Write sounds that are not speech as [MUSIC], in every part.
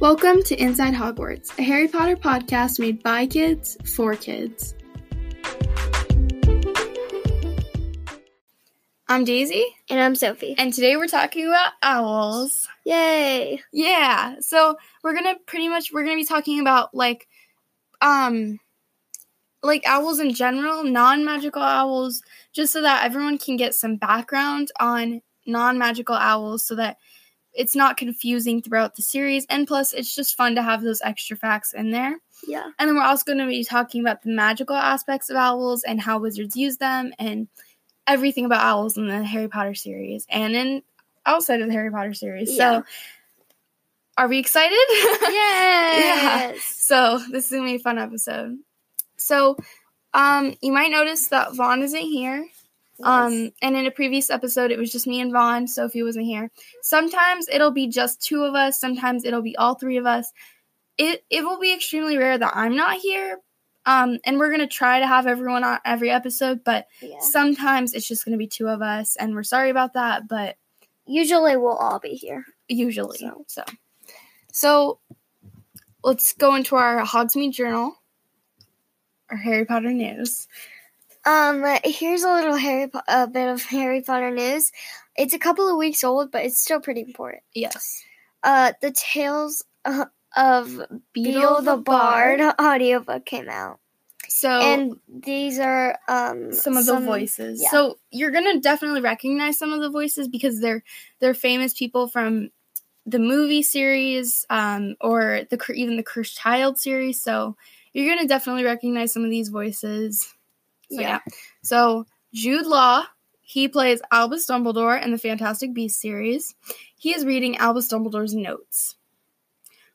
Welcome to Inside Hogwarts, a Harry Potter podcast made by kids for kids. I'm Daisy, And I'm Sophie. and today we're talking about owls. Yay! Yeah, so we're gonna pretty much we're gonna be talking about like, um, like owls in general, non-magical owls, just so that everyone can get some background on non-magical owls, so that it's not confusing throughout the series, and plus it's just fun to have those extra facts in there. Yeah. And then we're also going to be talking about the magical aspects of owls and how wizards use them and everything about owls in the Harry Potter series and in outside of the Harry Potter series. Yeah. So are we excited? [LAUGHS] Yes. yeah. So this is gonna be a fun episode. So um you might notice that Vaughn isn't here. Um and in a previous episode it was just me and Vaughn, Sophie wasn't here. Sometimes it'll be just two of us, sometimes it'll be all three of us. It it will be extremely rare that I'm not here. Um and we're gonna try to have everyone on every episode, but yeah. sometimes it's just gonna be two of us and we're sorry about that, but Usually we'll all be here. usually. So. So, so let's go into our Hogsmeade Journal, our Harry Potter news. Um, here's a little Harry po- a bit of Harry Potter news. It's a couple of weeks old, but it's still pretty important. Yes. Uh, the Tales uh, of Beedle the Bard audiobook came out, So and these are um some of the voices. yeah. So you're gonna definitely recognize some of the voices because they're they're famous people from the movie series, um, or the even the Cursed Child series. So you're gonna definitely recognize some of these voices. So yeah. So Jude Law, he plays Albus Dumbledore in the Fantastic Beasts series. He is reading Albus Dumbledore's notes.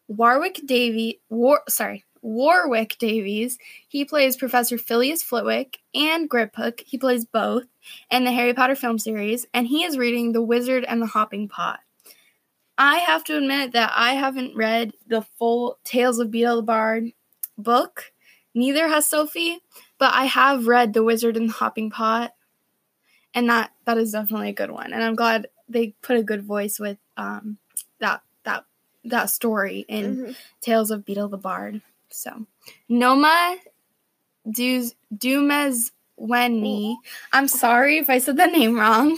Warwick Davy, War, sorry, Warwick Davis, he plays Professor Filius Flitwick and Griphook. He plays both in the Harry Potter film series, and he is reading The Wizard and the Hopping Pot. I have to admit that I haven't read the full Tales of Beedle the Bard book. Neither has Sophie, but I have read The Wizard and the Hopping Pot, and that that is definitely a good one. And I'm glad they put a good voice with um that that that story in Mhm. Tales of Beedle the Bard. So, Noma Duz Dumezweni. I'm sorry if I said the name wrong.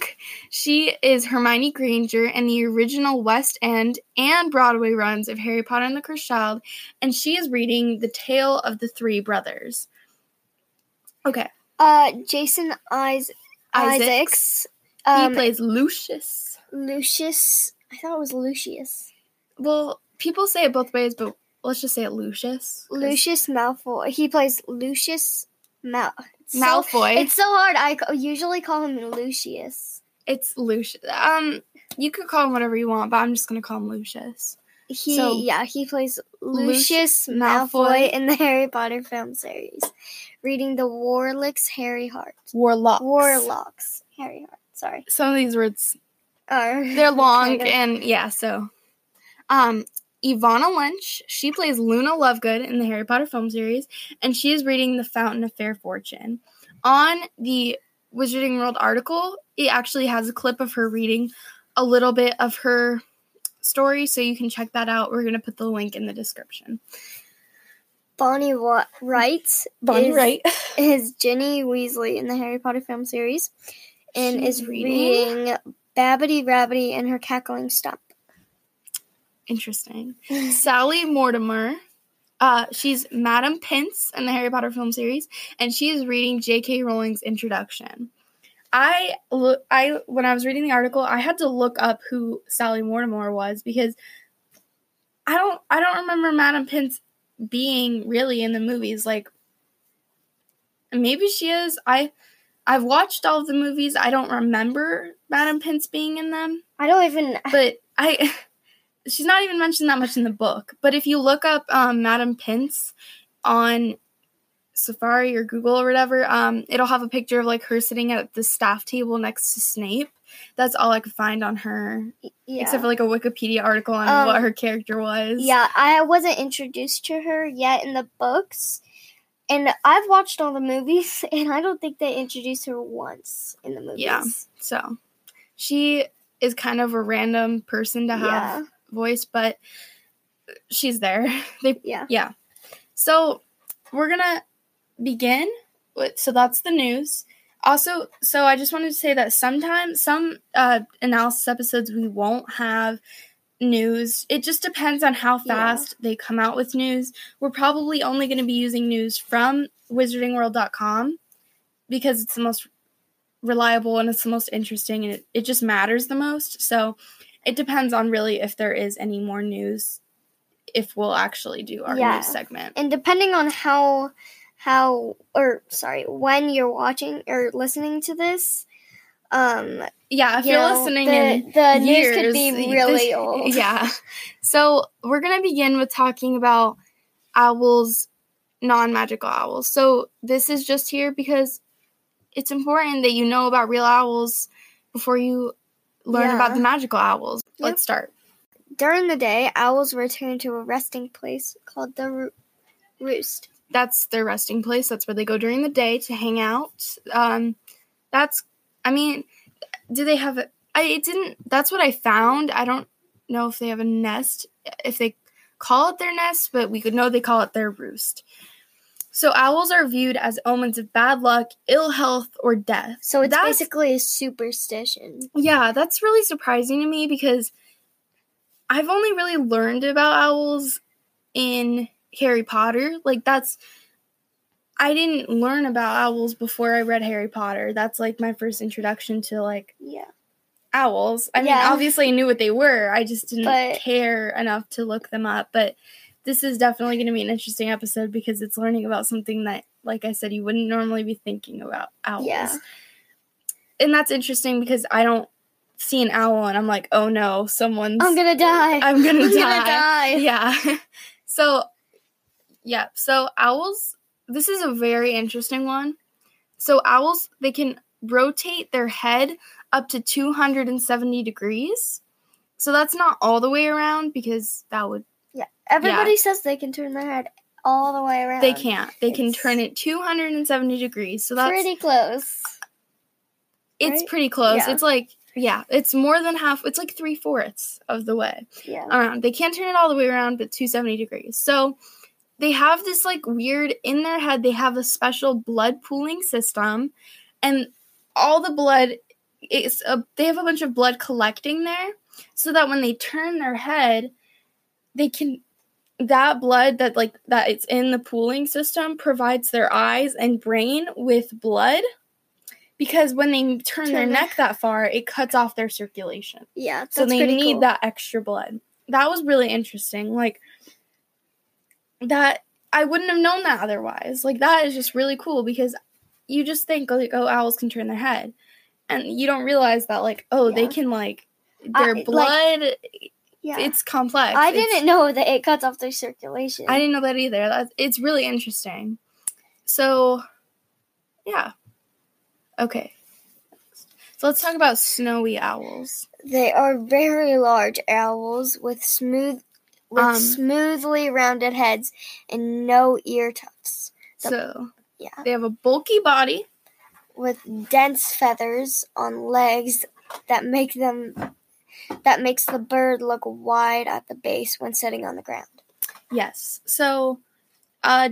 She is Hermione Granger in the original West End and Broadway runs of Harry Potter and the Cursed Child, and she is reading The Tale of the Three Brothers. Okay, Uh, Jason Is- Isaacs. Isaacs. he Um, plays Lucius. Lucius. I thought it was Lucius. Well, people say it both ways, but let's just say it Lucius. Lucius Malfoy. He plays Lucius Mal. it's so- Malfoy. it's so hard. I usually call him Lucius. It's Lucius. Um, you could call him whatever you want, but I'm just gonna call him Lucius. He So- yeah he plays Lucius Lucius Malfoy. Malfoy in the [LAUGHS] Harry Potter film series, reading the Warlocks Hairy Heart. Warlock. Warlocks Hairy Heart. Sorry. Some of these words Are [LAUGHS] they're long kind of- and yeah. So, um, Evanna Lynch. She plays Luna Lovegood in the Harry Potter film series, and she is reading The Fountain of Fair Fortune. On the Wizarding World article, it actually has a clip of her reading a little bit of her story, so you can check that out. We're gonna put the link in the description. Bonnie Wa- Wright. Bonnie is, Wright. [LAUGHS] is Ginny Weasley in the Harry Potter film series, and She's is reading? reading Babbitty Rabbitty and her cackling stump. Interesting. Sally Mortemore. Uh, she's Madame Pince in the Harry Potter film series, and she is reading J.K. Rowling's introduction. I look. I when I was reading the article, I had to look up who Sally Mortemore was because I don't. I don't remember Madame Pince being really in the movies. Like maybe she is. I I've watched all of the movies. I don't remember Madame Pince being in them I don't even. [LAUGHS] but I [LAUGHS] she's not even mentioned that much in the book. But if you look up um, Madame Pince on Safari or Google or whatever, um, it'll have a picture of like her sitting at the staff table next to Snape. That's all I could find on her, Yeah. except for like a Wikipedia article on Um, what her character was. Yeah, I wasn't introduced to her yet in the books. And I've watched all the movies, [LAUGHS] and I don't think they introduced her once in the movies. Yeah. So she is kind of a random person to have Yeah. voice, but she's there. [LAUGHS] They Yeah. yeah. So we're gonna begin with so that's the news. Also, so I just wanted to say that sometimes some uh, analysis episodes we won't have news. It just depends on how Yeah. fast they come out with news. We're probably only going to be using news from wizardingworld.com because it's the most reliable and it's the most interesting and it, it just matters the most. So it depends on really if there is any more news if we'll actually do our Yeah. news segment. And depending on how how or sorry, when you're watching or listening to this, um Yeah, if you you're know, listening the, in the years, news could be [LAUGHS] this- really old. [LAUGHS] Yeah. So we're gonna begin with talking about owls, non-magical owls. So this is just here because it's important that you know about real owls before you learn Yeah. about the magical owls. Yep. Let's start. During the day, owls return to a resting place called the roo- roost. That's their resting place. That's where they go during the day to hang out. Um, that's, I mean, do they have a? I it didn't. That's what I found. I don't know if they have a nest. If they call it their nest, but we could know they call it their roost. So owls are viewed as omens of bad luck, ill health, or death. So it's That's- basically a superstition. Yeah, that's really surprising to me because I've only really learned about owls in Harry Potter. Like that's I didn't learn about owls before I read Harry Potter. That's like my first introduction to like Yeah. owls. I mean, obviously I knew what they were. I just didn't But- care enough to look them up, but this is definitely going to be an interesting episode because it's learning about something that like I said you wouldn't normally be thinking about owls Yeah. and that's interesting because I don't see an owl and I'm like, oh no, someone's. I'm gonna die. I'm gonna [LAUGHS] I'm die. gonna die. [LAUGHS] Yeah. so, yeah. So owls. This is a very interesting one. So owls, they can rotate their head up to 270 degrees. So that's not all the way around because that would Yeah. Everybody says they can turn their head all the way around. they can't. They can turn it 270 degrees. So that's pretty close. it's right? pretty close. Yeah. It's like yeah, it's more than half. It's like three fourths of the way. Yeah. around. They can't turn it all the way around, but 270 degrees. So they have this like weird in their head, they have a special blood pooling system, and all the blood is a, they have a bunch of blood collecting there so that when they turn their head, they can that blood that like that it's in the pooling system provides their eyes and brain with blood because when they turn their Turn their- neck that far it cuts off their circulation Yeah. That's so they need cool. that extra blood. That was really interesting. Like that I wouldn't have known that otherwise. Like that is just really cool because you just think like oh owls can turn their head. And you don't realize that like oh they can like I- their like, blood Yeah. it's complex. I It's- didn't know that it cuts off their circulation. I didn't know that either. That's it's really interesting. So yeah. Okay. So let's talk about snowy owls. They are very large owls with smooth with Um, smoothly rounded heads and no ear tufts. The- So Yeah. they have a bulky body. With dense feathers on legs that make them that makes the bird look wide at the base when sitting on the ground. Yes. So, uh,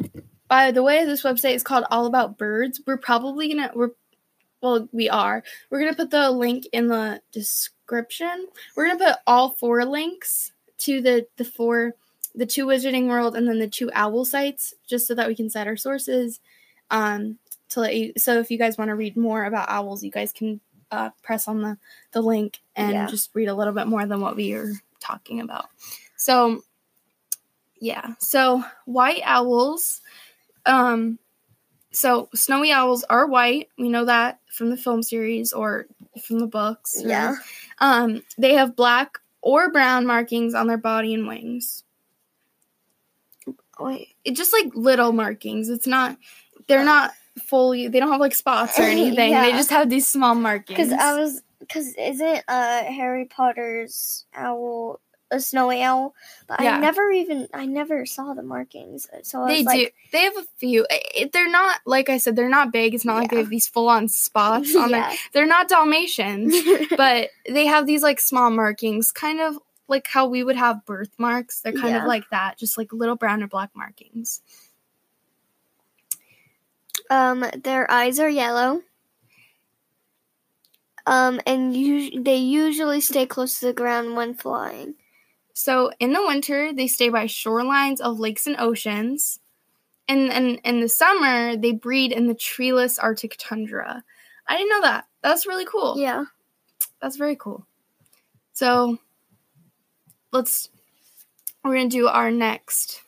by the way, this website is called All About Birds. We're probably gonna we're well, we are. We're gonna put the link in the description. We're gonna put all four links to the the four the two Wizarding World and then the two owl sites, just so that we can set our sources. Um, to let you so if you guys want to read more about owls, you guys can uh, press on the the link and Yeah. just read a little bit more than what we are talking about. So yeah. So white owls, um, so snowy owls are white. We know that from the film series or from the books. Yeah. Um, they have black or brown markings on their body and wings. Wait. It just like little markings. It's not. They're not fully. They don't have like spots or [LAUGHS] anything. They just have these small markings. Because I was, because isn't uh Harry Potter's owl a snowy owl? But Yeah. I never even, I never saw the markings. So I They was do. like, They have a few. They're not like I said. They're not big. It's not like they have these full on spots on [LAUGHS] yeah. They're not Dalmatians. [LAUGHS] but they have these like small markings, kind of like how we would have birthmarks. They're kind Yeah. of like that, just like little brown or black markings. Um, their eyes are yellow. Um, and us- they usually stay close to the ground when flying. So in the winter, they stay by shorelines of lakes and oceans. And, and in the summer, they breed in the treeless Arctic tundra. I didn't know that. That's really cool. Yeah. That's very cool. So let's we're gonna do our next.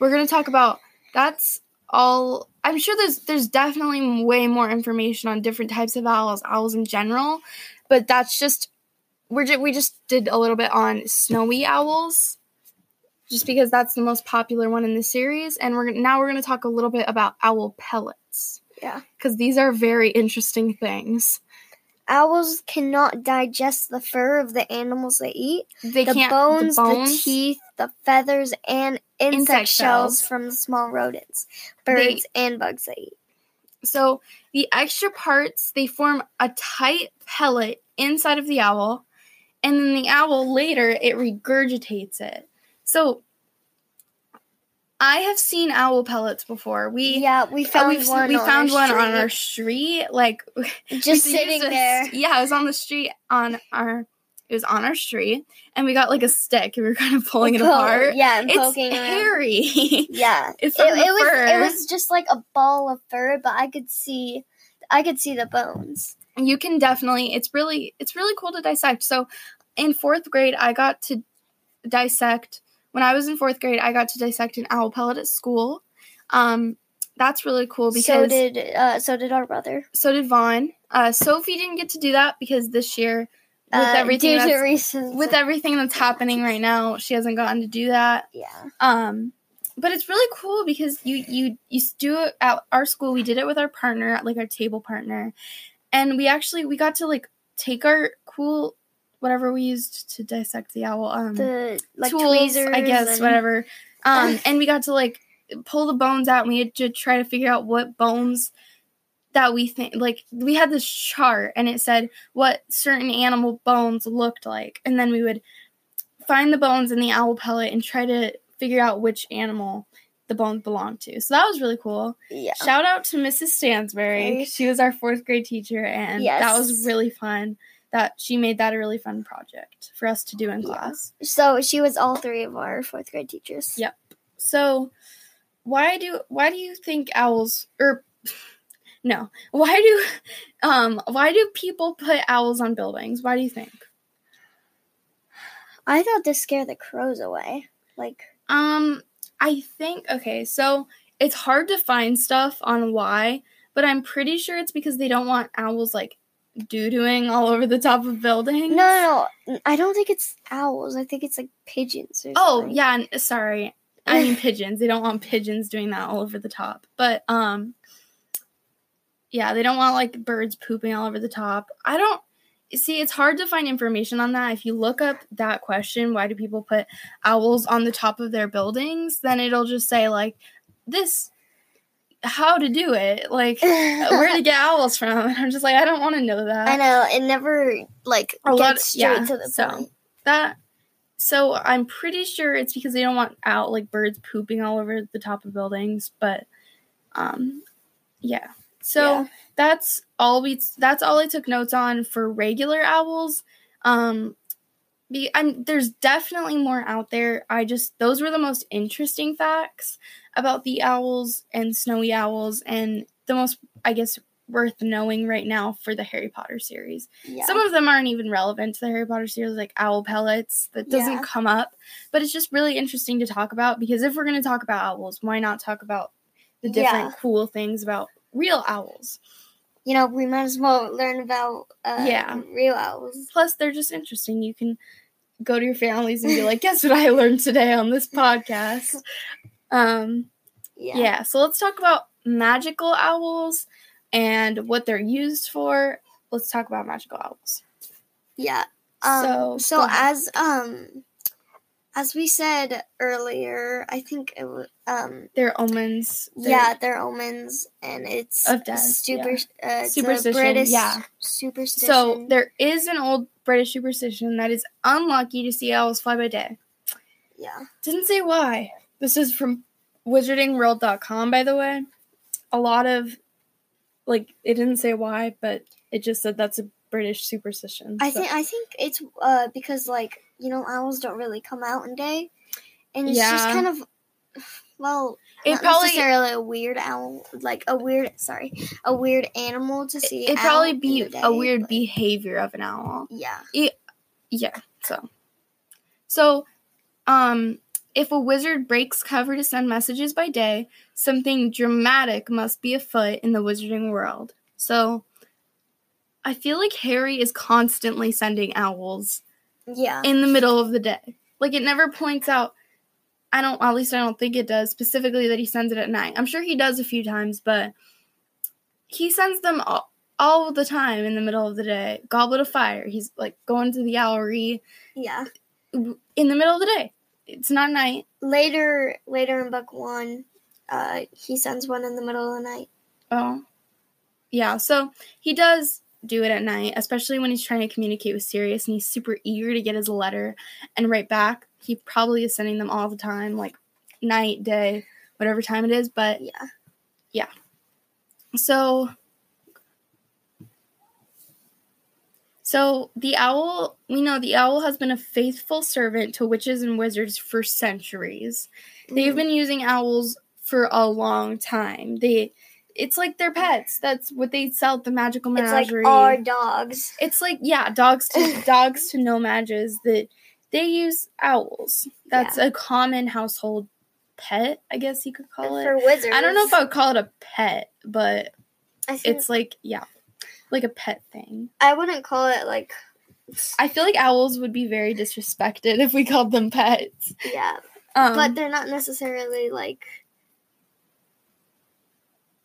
We're gonna talk about that's all I'm sure there's there's definitely way more information on different types of owls, owls in general, but that's just we're just, we just did a little bit on snowy owls just because that's the most popular one in the series and we're now we're going to talk a little bit about owl pellets Yeah. because these are very interesting things. Owls cannot digest the fur of the animals they eat. They the can't bones, the the, teeth, the feathers, and insect, Insect shells. shells. from the small rodents, They- birds, and bugs they eat. So the extra parts they form a tight pellet inside of the owl, and then the owl later it regurgitates it. So I have seen owl pellets before. We Yeah, we uh, found we've- one. we on found our one on street. our street, like [LAUGHS] just sitting there. Yeah, it was on the street on our. It was on our street, and we got like a stick, and we were kind of pulling it apart. Yeah, and It's poking hairy. [LAUGHS] Yeah, it's it, it was it was just like a ball of fur, but I could see, I could see the bones. You can definitely it's really it's really cool to dissect. So in fourth grade i got to dissect when i was in fourth grade i got to dissect an owl pellet at school. Um that's really cool because so did uh, so did our brother. so did vaughn. Uh sophie didn't get to do that because this year with Uh, everything that's, with everything that's happening right now she hasn't gotten to do that. Yeah, um but it's really cool because you you you do it at our school. We did it with our partner like our table partner and we actually we got to like take our cool whatever we used to dissect the owl um the like tools tweezers. i guess and- whatever um [LAUGHS] and we got to like pull the bones out and we had to try to figure out what bones that we think like we had this chart and it said what certain animal bones looked like and then we would find the bones in the owl pellet and try to figure out which animal the bones belonged to so that was really cool Yeah. shout out to mrs stansbury she was our fourth grade teacher and that was really fun that she made that a really fun project for us to do in Yeah. class So she was all three of our fourth grade teachers. Yep. so why do why do you think owls or [LAUGHS] no why do um why do people put owls on buildings why do you think I thought to scare the crows away. Like Um, I think okay, so it's hard to find stuff on why, but I'm pretty sure it's because they don't want owls like doo dooing all over the top of buildings. no, no, no, I don't think it's owls. I think it's like pigeons. Or Oh something. yeah, sorry. I mean [LAUGHS] pigeons. They don't want pigeons doing that all over the top. But um yeah, they don't want like birds pooping all over the top. I don't see it's hard to find information on that. If you look up that question, why do people put owls on the top of their buildings, then it'll just say like this how to do it, like [LAUGHS] where to get owls from. And I'm just like I don't want to know that. I know it never like A lot- gets straight yeah, to the so- point. that so i'm pretty sure it's because they don't want out like birds pooping all over the top of buildings but um yeah so Yeah. That's all we that's all i took notes on for regular owls um be, I'm, there's definitely more out there i just those were the most interesting facts about the owls and snowy owls and the most i guess worth knowing right now for the harry potter series Yeah. some of them aren't even relevant to the Harry Potter series, like owl pellets. That doesn't Yeah. come up, but it's just really interesting to talk about because if we're going to talk about owls, why not talk about the different Yeah. cool things about real owls? You know, we might as well learn about uh, Yeah. real owls. Plus, they're just interesting. You can go to your families and be like, "Guess what I learned today on this [LAUGHS] podcast?" Um, Yeah. yeah. So let's talk about magical owls and what they're used for. Let's talk about magical owls. Yeah. Um, So, so as um As we said earlier, I think it was um They're omens. They're- yeah, they're omens, and it's Of death, Super, uh, Superstition, British yeah. superstition. So there is an old British superstition that is unlucky to see owls fly by day. yeah, Didn't say why. This is from wizardingworld.com, by the way. A lot of, like, it didn't say why, but it just said that's a British superstition. I So- think I think it's uh because like you know owls don't really come out in day, and it's just kind of well. It not probably- necessarily a weird owl, like a weird sorry, a weird animal to see. it'd probably be the a weird but- behavior of an owl. Yeah, Yeah, so. So, um, if a wizard breaks cover to send messages by day, something dramatic must be afoot in the wizarding world. So, I feel like Harry is constantly sending owls yeah, in the middle of the day. Like it never points out. I don't. At least I don't think it does specifically that he sends it at night. I'm sure he does a few times, but he sends them all, all the time in the middle of the day. Goblet of Fire. He's like going to the owlery yeah. in the middle of the day. It's not night. Later, later in book one, uh, he sends one in the middle of the night. Oh, yeah. So he does do it at night, especially when he's trying to communicate with Sirius and he's super eager to get his letter and write back. He probably is sending them all the time, like night, day, whatever time it is. But Yeah, Yeah. so, so the owl, we know the owl has been a faithful servant to witches and wizards for centuries. They've Mhm. been using owls for a long time. They, it's like their pets. That's what they sell at the magical It's like menagerie. our dogs. It's like yeah, dogs to [LAUGHS] dogs to no mages that they use owls. That's a common household pet, I guess you could call it. for wizards. I don't know if I would call it a pet, but it's like yeah, like a pet thing. I wouldn't call it like I feel like owls would be very disrespected if we called them pets. yeah, Um, but they're not necessarily like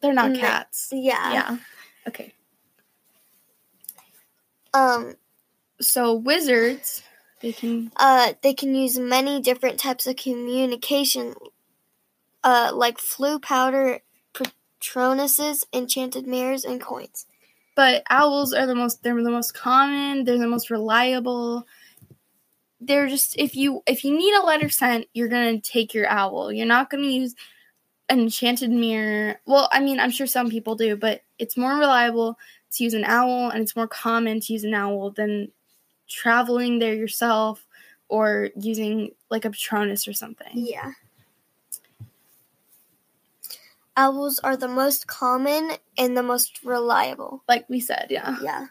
they're not cats. yeah. Yeah. Okay. Um. So wizards, they can Uh. They can use many different types of communication, uh, like Floo powder, patronuses, enchanted mirrors, and coins. but owls are the most they're the most common they're the most reliable they're just if you if you need a letter sent you're gonna take your owl you're not gonna use enchanted mirror well i mean i'm sure some people do but it's more reliable to use an owl and it's more common to use an owl than traveling there yourself or using like a patronus or something Yeah. Owls are the most common and the most reliable. like we said yeah Yeah.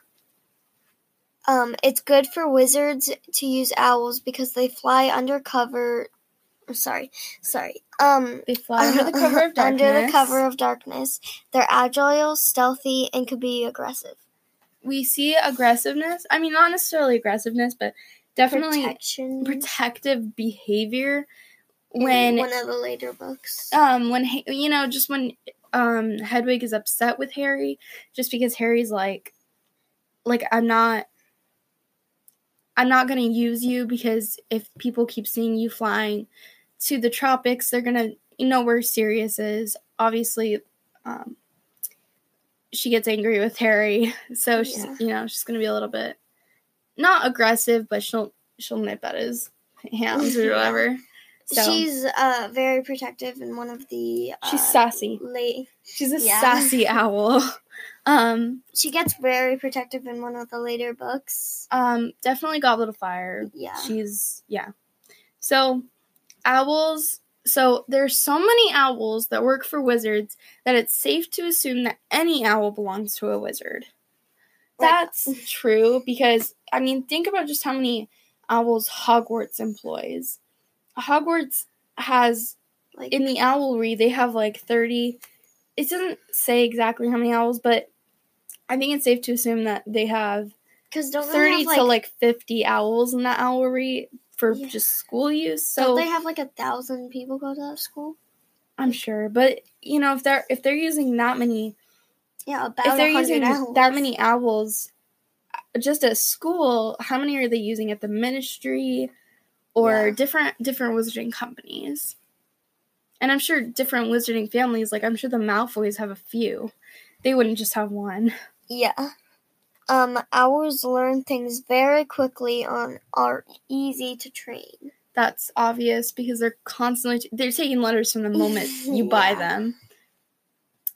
Um, it's good for wizards to use owls because they fly under cover. Sorry, sorry. Um, they fly under the cover of darkness [LAUGHS] under the cover of darkness. They're agile, stealthy, and can be aggressive. we see aggressiveness. I mean, not necessarily aggressiveness, but definitely Protection. protective behavior in when one of the later books. um when you know just when um Hedwig is upset with Harry just because Harry's like like I'm not I'm not going to use you because if people keep seeing you flying to the tropics they're to you know where Sirius is obviously um she gets angry with Harry [LAUGHS] so she's Yeah. you know she's to be a little bit not aggressive but she'll she'll nip at his hands or whatever so She's uh very protective and one of the. Uh, she's sassy late. She's a Yeah. sassy [LAUGHS] owl. Um, She gets very protective in one of the later books. um, definitely Goblet of Fire. Yeah. She's yeah. So owls. So there's so many owls that work for wizards that it's safe to assume that any owl belongs to a wizard. Like- That's true because I mean, think about just how many owls Hogwarts employs. Hogwarts has Like in the owlery they have like 30 it doesn't say exactly how many owls but i think it's safe to assume that they have because 30 have, like, to like 50 owls in that owlery for Yeah. just school use So don't they have like a thousand people go to that school? i'm sure but you know if they're if they're using that many Yeah, about if they're using owls. that many owls uh, just at school how many are they using at the ministry or Yeah. different different wizarding companies. And I'm sure different wizarding families, like I'm sure the Malfoys have a few. They wouldn't just have one. Yeah. Um, owls learn things very quickly and are easy to train. That's obvious because they're constantly they're taking letters from the moment [LAUGHS] you buy Yeah. them.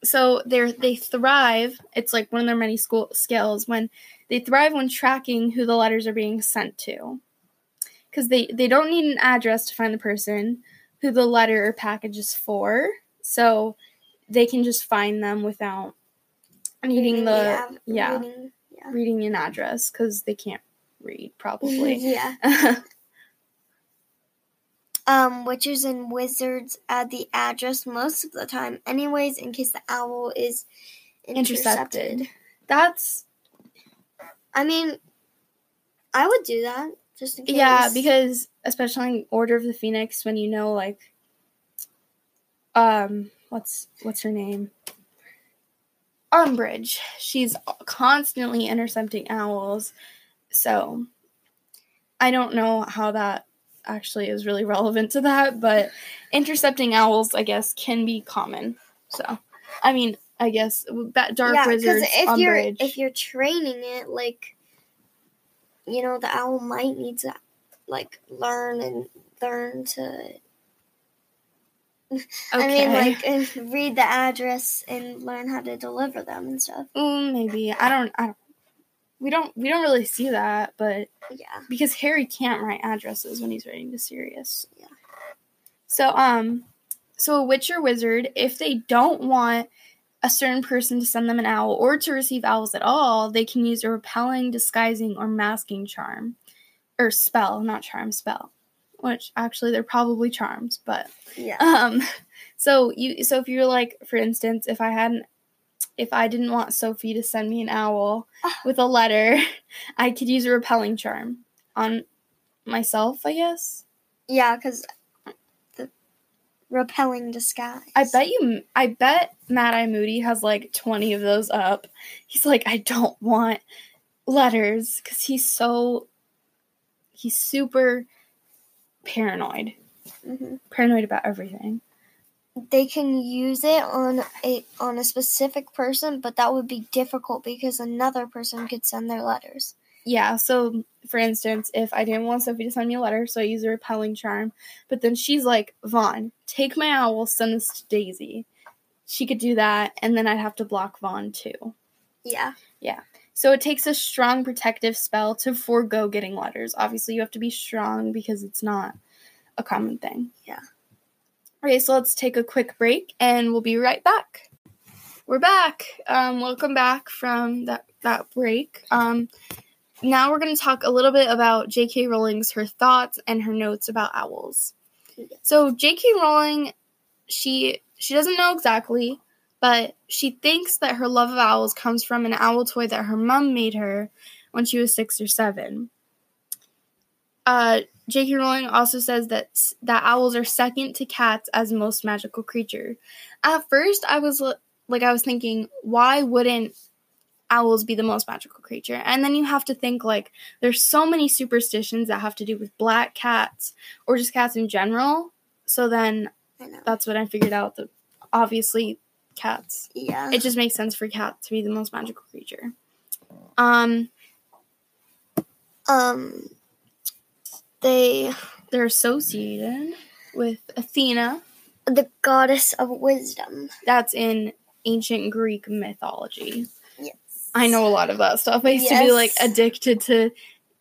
So they're they thrive. It's like one of their many school skills when they thrive when tracking who the letters are being sent to. Because they they don't need an address to find the person who the letter or package is for. So they can just find them without needing the yeah reading- yeah. reading an address because they can't read probably. [LAUGHS] yeah. [LAUGHS] Um, witches and wizards add the address most of the time, anyways, in case the owl is intercepted. Intercepted. That's I mean, I would do that just in case. Yeah, because especially in Order of the Phoenix, when you know like, um, what's what's her name? Umbridge. She's constantly intercepting owls, so I don't know how that actually is really relevant to that, but intercepting owls, I guess, can be common. So, I mean, I guess that dark yeah, wizards, if you're if you're training it, like, you know, the owl might need to like learn and learn to. I mean, like, read the address and learn how to deliver them and stuff. Mm, maybe I don't. I don't. We don't. We don't really see that, but Yeah. because Harry can't write addresses when he's writing to Sirius. Yeah. So um, so a witch or wizard, if they don't want a certain person to send them an owl or to receive owls at all, they can use a repelling, disguising, or masking charm, or spell, not charm, spell. Which actually they're probably charms, but Yeah. um, [LAUGHS] so you so if you're like, for instance, if I hadn't if I didn't want Sophie to send me an owl [SIGHS] with a letter, [LAUGHS] I could use a repelling charm on myself, I guess. Yeah, because the repelling disguise. I bet you I bet Mad Eye Moody has like 20 of those up. He's like, I don't want letters because he's so he's super paranoid. hmm Paranoid about everything. They can use it on a on a specific person, but that would be difficult because another person could send their letters. Yeah, so for instance, if I didn't want Sophie to send me a letter, so I use a repelling charm, but then she's like, Vaughn, take my owl, send this to Daisy. She could do that, and then I'd have to block Vaughn too. Yeah. Yeah. So it takes a strong protective spell to forego getting letters. Obviously, you have to be strong because it's not a common thing. Yeah. Okay, so let's take a quick break and we'll be right back. We're back. Um, welcome back from that, that break. Um, now we're going to talk a little bit about J.K. Rowling's her thoughts and her notes about owls. So J.K. Rowling, she she doesn't know exactly, but she thinks that her love of owls comes from an owl toy that her mom made her when she was six or seven. Uh, J.K. Rowling also says that that owls are second to cats as most magical creature. At first, I was like, I was thinking, why wouldn't owls be the most magical creature? And then you have to think like, there's so many superstitions that have to do with black cats or just cats in general. So then that's what I figured out. That obviously cats. Yeah. It just makes sense for cat to be the most magical creature. Um, um they they're associated with Athena. the goddess of wisdom. That's in ancient Greek mythology. Yes. I know a lot of that stuff. I used to be like addicted to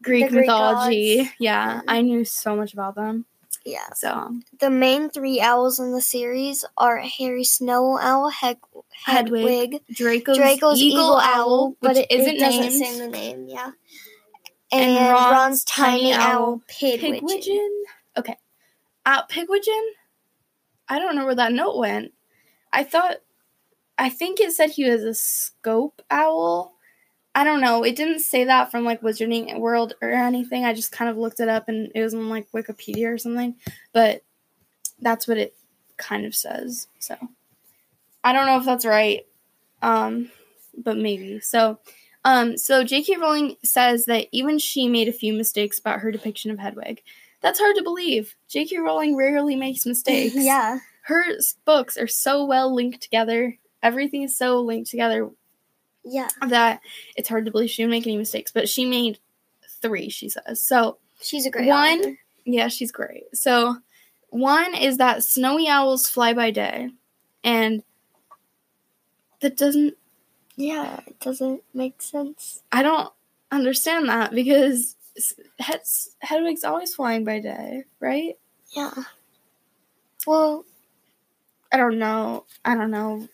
Greek Greek mythology. gods. Yeah, Mhm. I knew so much about them. Yeah. So The main three owls in the series are Harry Snow Owl, Head- Hedwig, Hedwig, Draco's, Draco's eagle, owl, but which it, it isn't doesn't named. say the name. Yeah. And And, Ron's Ron's, tiny owl, owl, Pigwidgeon. Pigwidgeon? Okay. Uh, Pigwidgeon? I don't know where that note went. I thought, I think it said he was a scops owl. I don't know. It didn't say that from like Wizarding World or anything. I just kind of looked it up and it was on like Wikipedia or something. But that's what it kind of says. So I don't know if that's right. Um, but maybe. So Um, so J.K. Rowling says that even she made a few mistakes about her depiction of Hedwig. That's hard to believe. J.K. Rowling rarely makes mistakes. [LAUGHS] yeah. Her books are so well linked together. Everything is so linked together Yeah. that it's hard to believe she would make any mistakes. But she made three, she says. So She's a great One- author. yeah, she's great. So one is that snowy owls fly by day, and that doesn't. Yeah, it doesn't make sense. I don't understand that because Hed- Hedwig's always flying by day, right? Yeah. Well, I don't know. I don't know.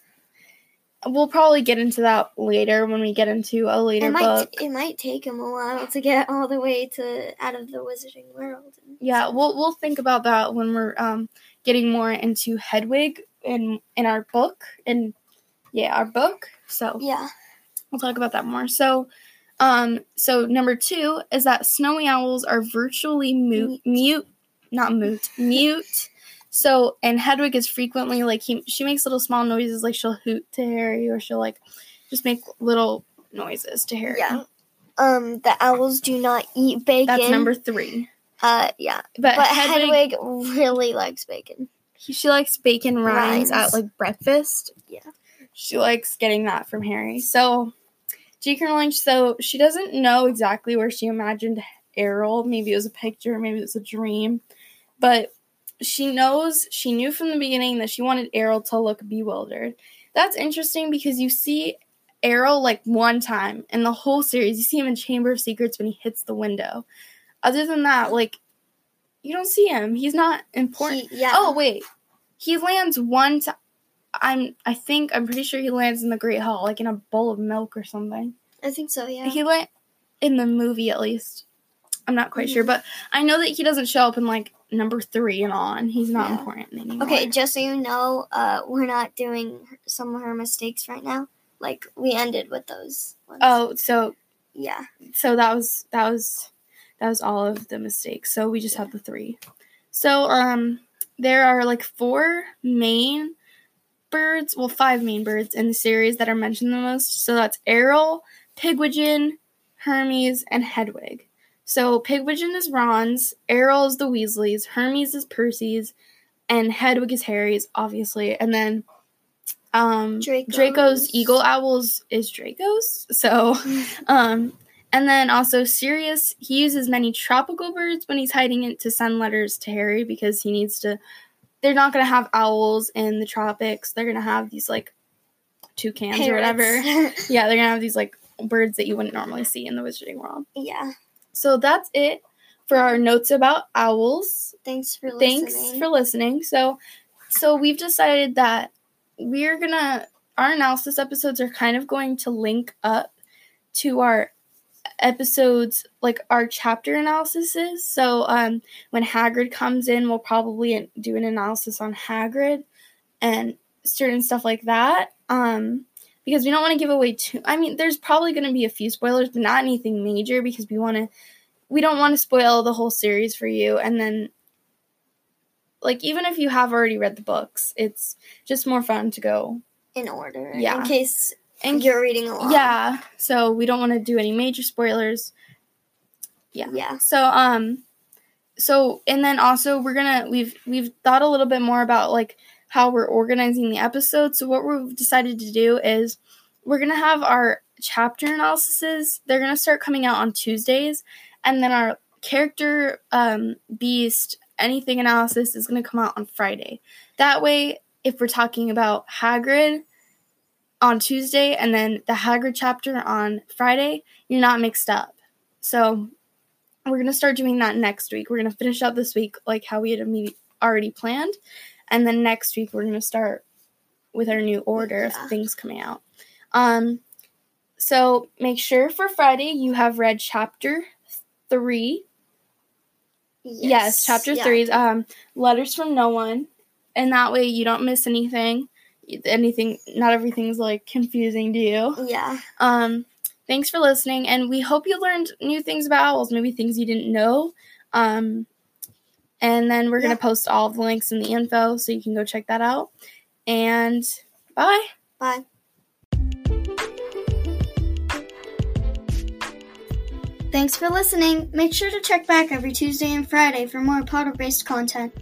We'll probably get into that later when we get into a later it might book. it might take him a while to get all the way to out of the wizarding world. Yeah, we'll we'll think about that when we're um getting more into Hedwig in in our book and yeah, our book. So Yeah. we'll talk about that more. So um so number 2 is that snowy owls are virtually mute mute not mute mute. So and Hedwig is frequently like he she makes little small noises like she'll hoot to Harry or she'll like just make little noises to Harry. Yeah. Um, the owls do not eat bacon. That's number 3. Uh, yeah. But, But Hedwig, Hedwig really likes bacon. he- she likes bacon rinds Rinds. at like breakfast. Yeah. she likes getting that from Harry. So, J.K. Rowling, so she doesn't know exactly where she imagined Errol. Maybe it was a picture, maybe it was a dream. But she knows, she knew from the beginning that she wanted Errol to look bewildered. That's interesting because you see Errol like one time in the whole series. You see him in Chamber of Secrets when he hits the window. Other than that, like, you don't see him. He's not important. He- yeah. Oh wait, he lands one time. I'm. I think I'm pretty sure he lands in the Great Hall, like in a bowl of milk or something. I think so. Yeah. He went in the movie at least. I'm not quite sure, Mhm. but I know that he doesn't show up in like number three and on. He's not Yeah. important anymore. Okay, just so you know, uh, we're not doing some of her mistakes right now. Like we ended with those. Ones. Oh, so yeah, so that was that was that was all of the mistakes. So we just have the three. So um there are like four main birds, well five main birds in the series that are mentioned the most. So that's Errol, Pigwidgeon, Hermes, and Hedwig. So Pigwidgeon is Ron's, Errol is the Weasleys, Hermes is Percy's, and Hedwig is Harry's, obviously. And then um Draco's. Draco's Eagle Owls is Draco's. So [LAUGHS] um, and then also Sirius, he uses many tropical birds when he's hiding it to send letters to Harry because he needs to. They're not going to have owls in the tropics. They're going to have these like toucans or whatever. [LAUGHS] Yeah, they're going to have these like birds that you wouldn't normally see in the Wizarding World. yeah. So that's it for our notes about owls. Thanks for listening. Thanks for listening. So, so we've decided that we're gonna our analysis episodes are kind of going to link up to our episodes like our chapter analyses. So, um, when Hagrid comes in, we'll probably do an analysis on Hagrid and certain stuff like that. Um, because we don't want to give away too. I mean, there's probably going to be a few spoilers, but not anything major because we want to. We don't want to spoil the whole series for you, and then like even if you have already read the books, it's just more fun to go. in order. Yeah. In case And you're reading along. yeah, so we don't want to do any major spoilers. Yeah. Yeah. So um so and then also we're going to we've we've thought a little bit more about like how we're organizing the episodes. So what we've decided to do is we're going to have our chapter analyses. They're going to start coming out on Tuesdays and then our character um beast anything analysis is going to come out on Friday. That way if we're talking about Hagrid on Tuesday and then the Hagrid chapter on Friday, you're not mixed up. So we're gonna start doing that next week. We're gonna finish up this week like how we had already planned, and then next week we're gonna start with our new order Yeah. of things coming out. Um, so make sure for Friday you have read chapter three. Yes, chapter Yeah. three um letters from no one, and that way you don't miss anything. Anything, not everything's like confusing to you. Yeah. Um, thanks for listening, and we hope you learned new things about owls, maybe things you didn't know. Um, and then we're yeah. going to post all the links in the info so you can go check that out. And bye. Bye. Thanks for listening. Make sure to check back every Tuesday and Friday for more Potter based content.